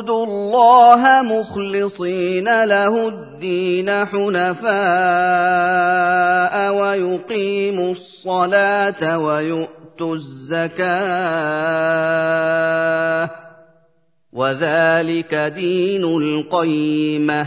الله مخلصين له الدين حنفاء ويقيموا الصلاه ويؤتوا الزكاه وذلك دين القيمه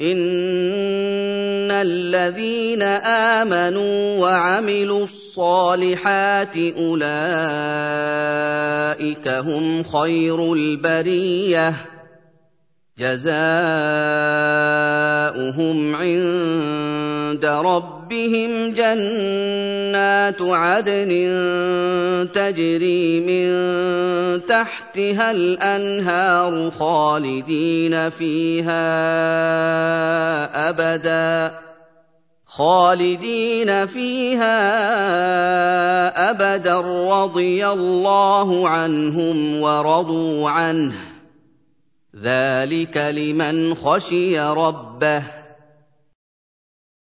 ان الذين امنوا وعملوا الصالحات اولئك هم خير البريه جزاؤهم عند ربهم جنات عدن تجري من تحتها الأنهار خالدين فيها أبدا خالدين فيها أبدا رضي الله عنهم ورضوا عنه ذلك لمن خشي ربه